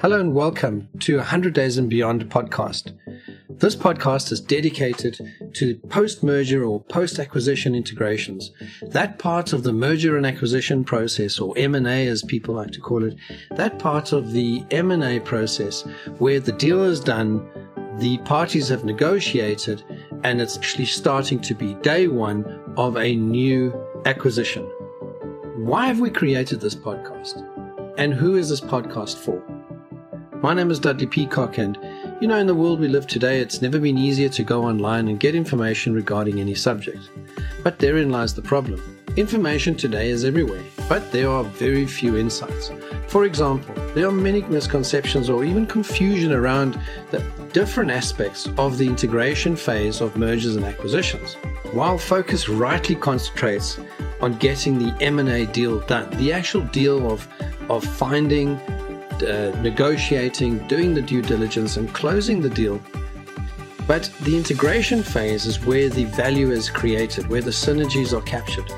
Hello and welcome to 100 Days and Beyond podcast. This podcast is dedicated to post merger or post acquisition integrations. That part of the merger and acquisition process or M&A as people like to call it, that part of the M&A process where the deal is done, the parties have negotiated and it's actually starting to be day 1 of a new acquisition. Why have we created this podcast? And who is this podcast for? My name is Dudley Peacock, and you know, in the world we live today, it's never been easier to go online and get information regarding any subject. But therein lies the problem. Information today is everywhere, but there are very few insights. For example, there are many misconceptions or even confusion around the different aspects of the integration phase of mergers and acquisitions. While focus rightly concentrates on getting the M&A deal done, the actual deal of of finding uh, negotiating, doing the due diligence, and closing the deal. But the integration phase is where the value is created, where the synergies are captured.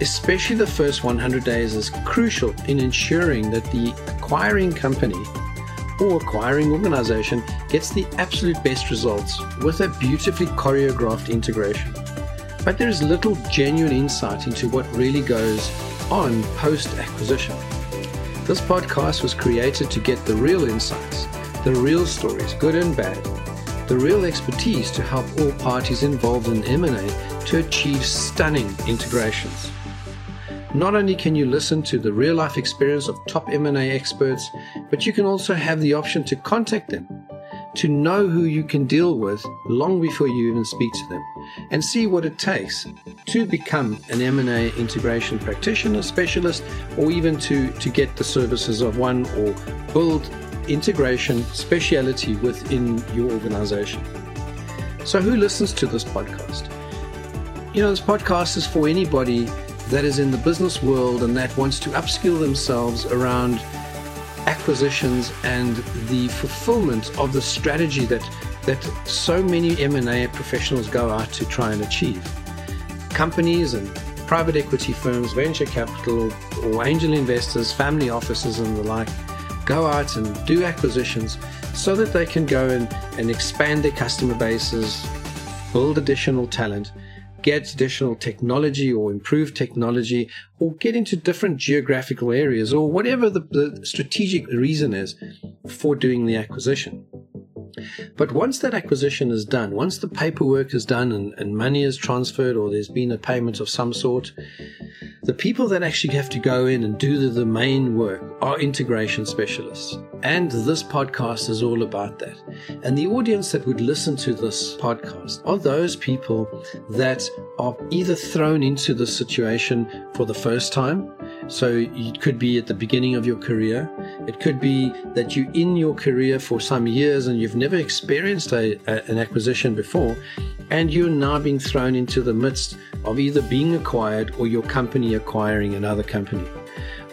Especially the first 100 days is crucial in ensuring that the acquiring company or acquiring organization gets the absolute best results with a beautifully choreographed integration. But there is little genuine insight into what really goes on post acquisition. This podcast was created to get the real insights, the real stories, good and bad, the real expertise to help all parties involved in M&A to achieve stunning integrations. Not only can you listen to the real life experience of top M&A experts, but you can also have the option to contact them to know who you can deal with long before you even speak to them and see what it takes to become an M&A integration practitioner, specialist, or even to, to get the services of one or build integration speciality within your organization. So who listens to this podcast? You know, this podcast is for anybody that is in the business world and that wants to upskill themselves around acquisitions and the fulfillment of the strategy that that so many M&A professionals go out to try and achieve. Companies and private equity firms, venture capital or angel investors, family offices and the like go out and do acquisitions so that they can go and, and expand their customer bases, build additional talent, get additional technology or improve technology or get into different geographical areas or whatever the, the strategic reason is for doing the acquisition. But once that acquisition is done, once the paperwork is done and, and, money is transferred or there's been a payment of some sort, the people that actually have to go in and do the, the main work are integration specialists. And this podcast is all about that. And the audience that would listen to this podcast are those people that are either thrown into the situation for the first time. So it could be at the beginning of your career. It could be that you're in your career for some years and you've never experienced a, a, an acquisition before. And you're now being thrown into the midst of either being acquired or your company acquiring another company.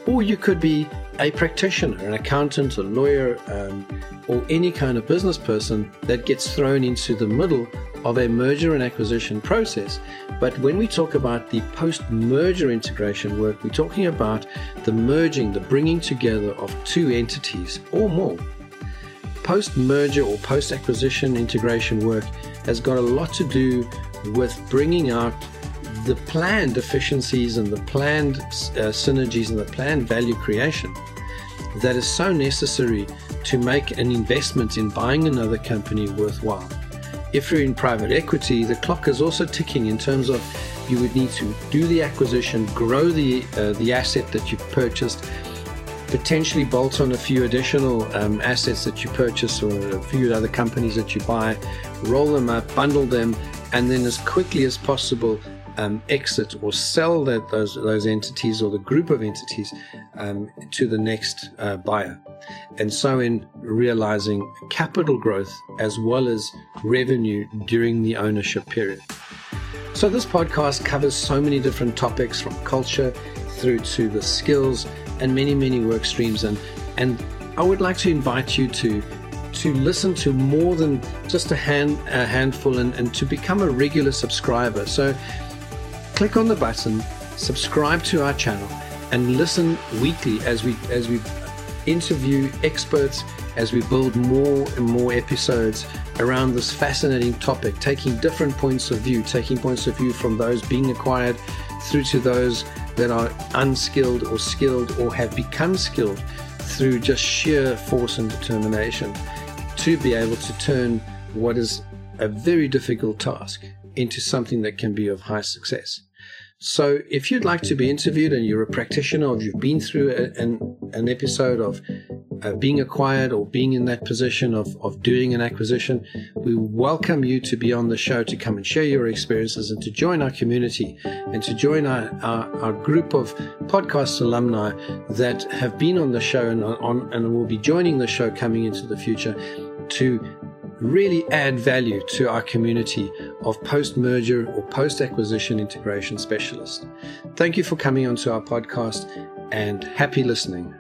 Or you could be a practitioner, an accountant, a lawyer, um, or any kind of business person that gets thrown into the middle of a merger and acquisition process. But when we talk about the post merger integration work, we're talking about the merging, the bringing together of two entities or more. Post merger or post acquisition integration work has got a lot to do with bringing out the planned efficiencies and the planned uh, synergies and the planned value creation that is so necessary to make an investment in buying another company worthwhile. If you're in private equity, the clock is also ticking in terms of you would need to do the acquisition, grow the uh, the asset that you've purchased, potentially bolt on a few additional um, assets that you purchase or a few other companies that you buy, roll them up, bundle them, and then as quickly as possible um, exit or sell that, those those entities or the group of entities um, to the next uh, buyer, and so in realizing capital growth as well as revenue during the ownership period. So this podcast covers so many different topics from culture through to the skills and many many work streams and and I would like to invite you to to listen to more than just a hand a handful and, and to become a regular subscriber. So click on the button, subscribe to our channel, and listen weekly as we as we interview experts as we build more and more episodes around this fascinating topic, taking different points of view, taking points of view from those being acquired through to those that are unskilled or skilled or have become skilled through just sheer force and determination to be able to turn what is a very difficult task into something that can be of high success. So, if you'd like to be interviewed and you're a practitioner or you've been through a, an, an episode of uh, being acquired or being in that position of, of doing an acquisition, we welcome you to be on the show to come and share your experiences and to join our community and to join our, our, our group of podcast alumni that have been on the show and, on, and will be joining the show coming into the future to really add value to our community of post merger or post acquisition integration specialists. Thank you for coming onto our podcast and happy listening.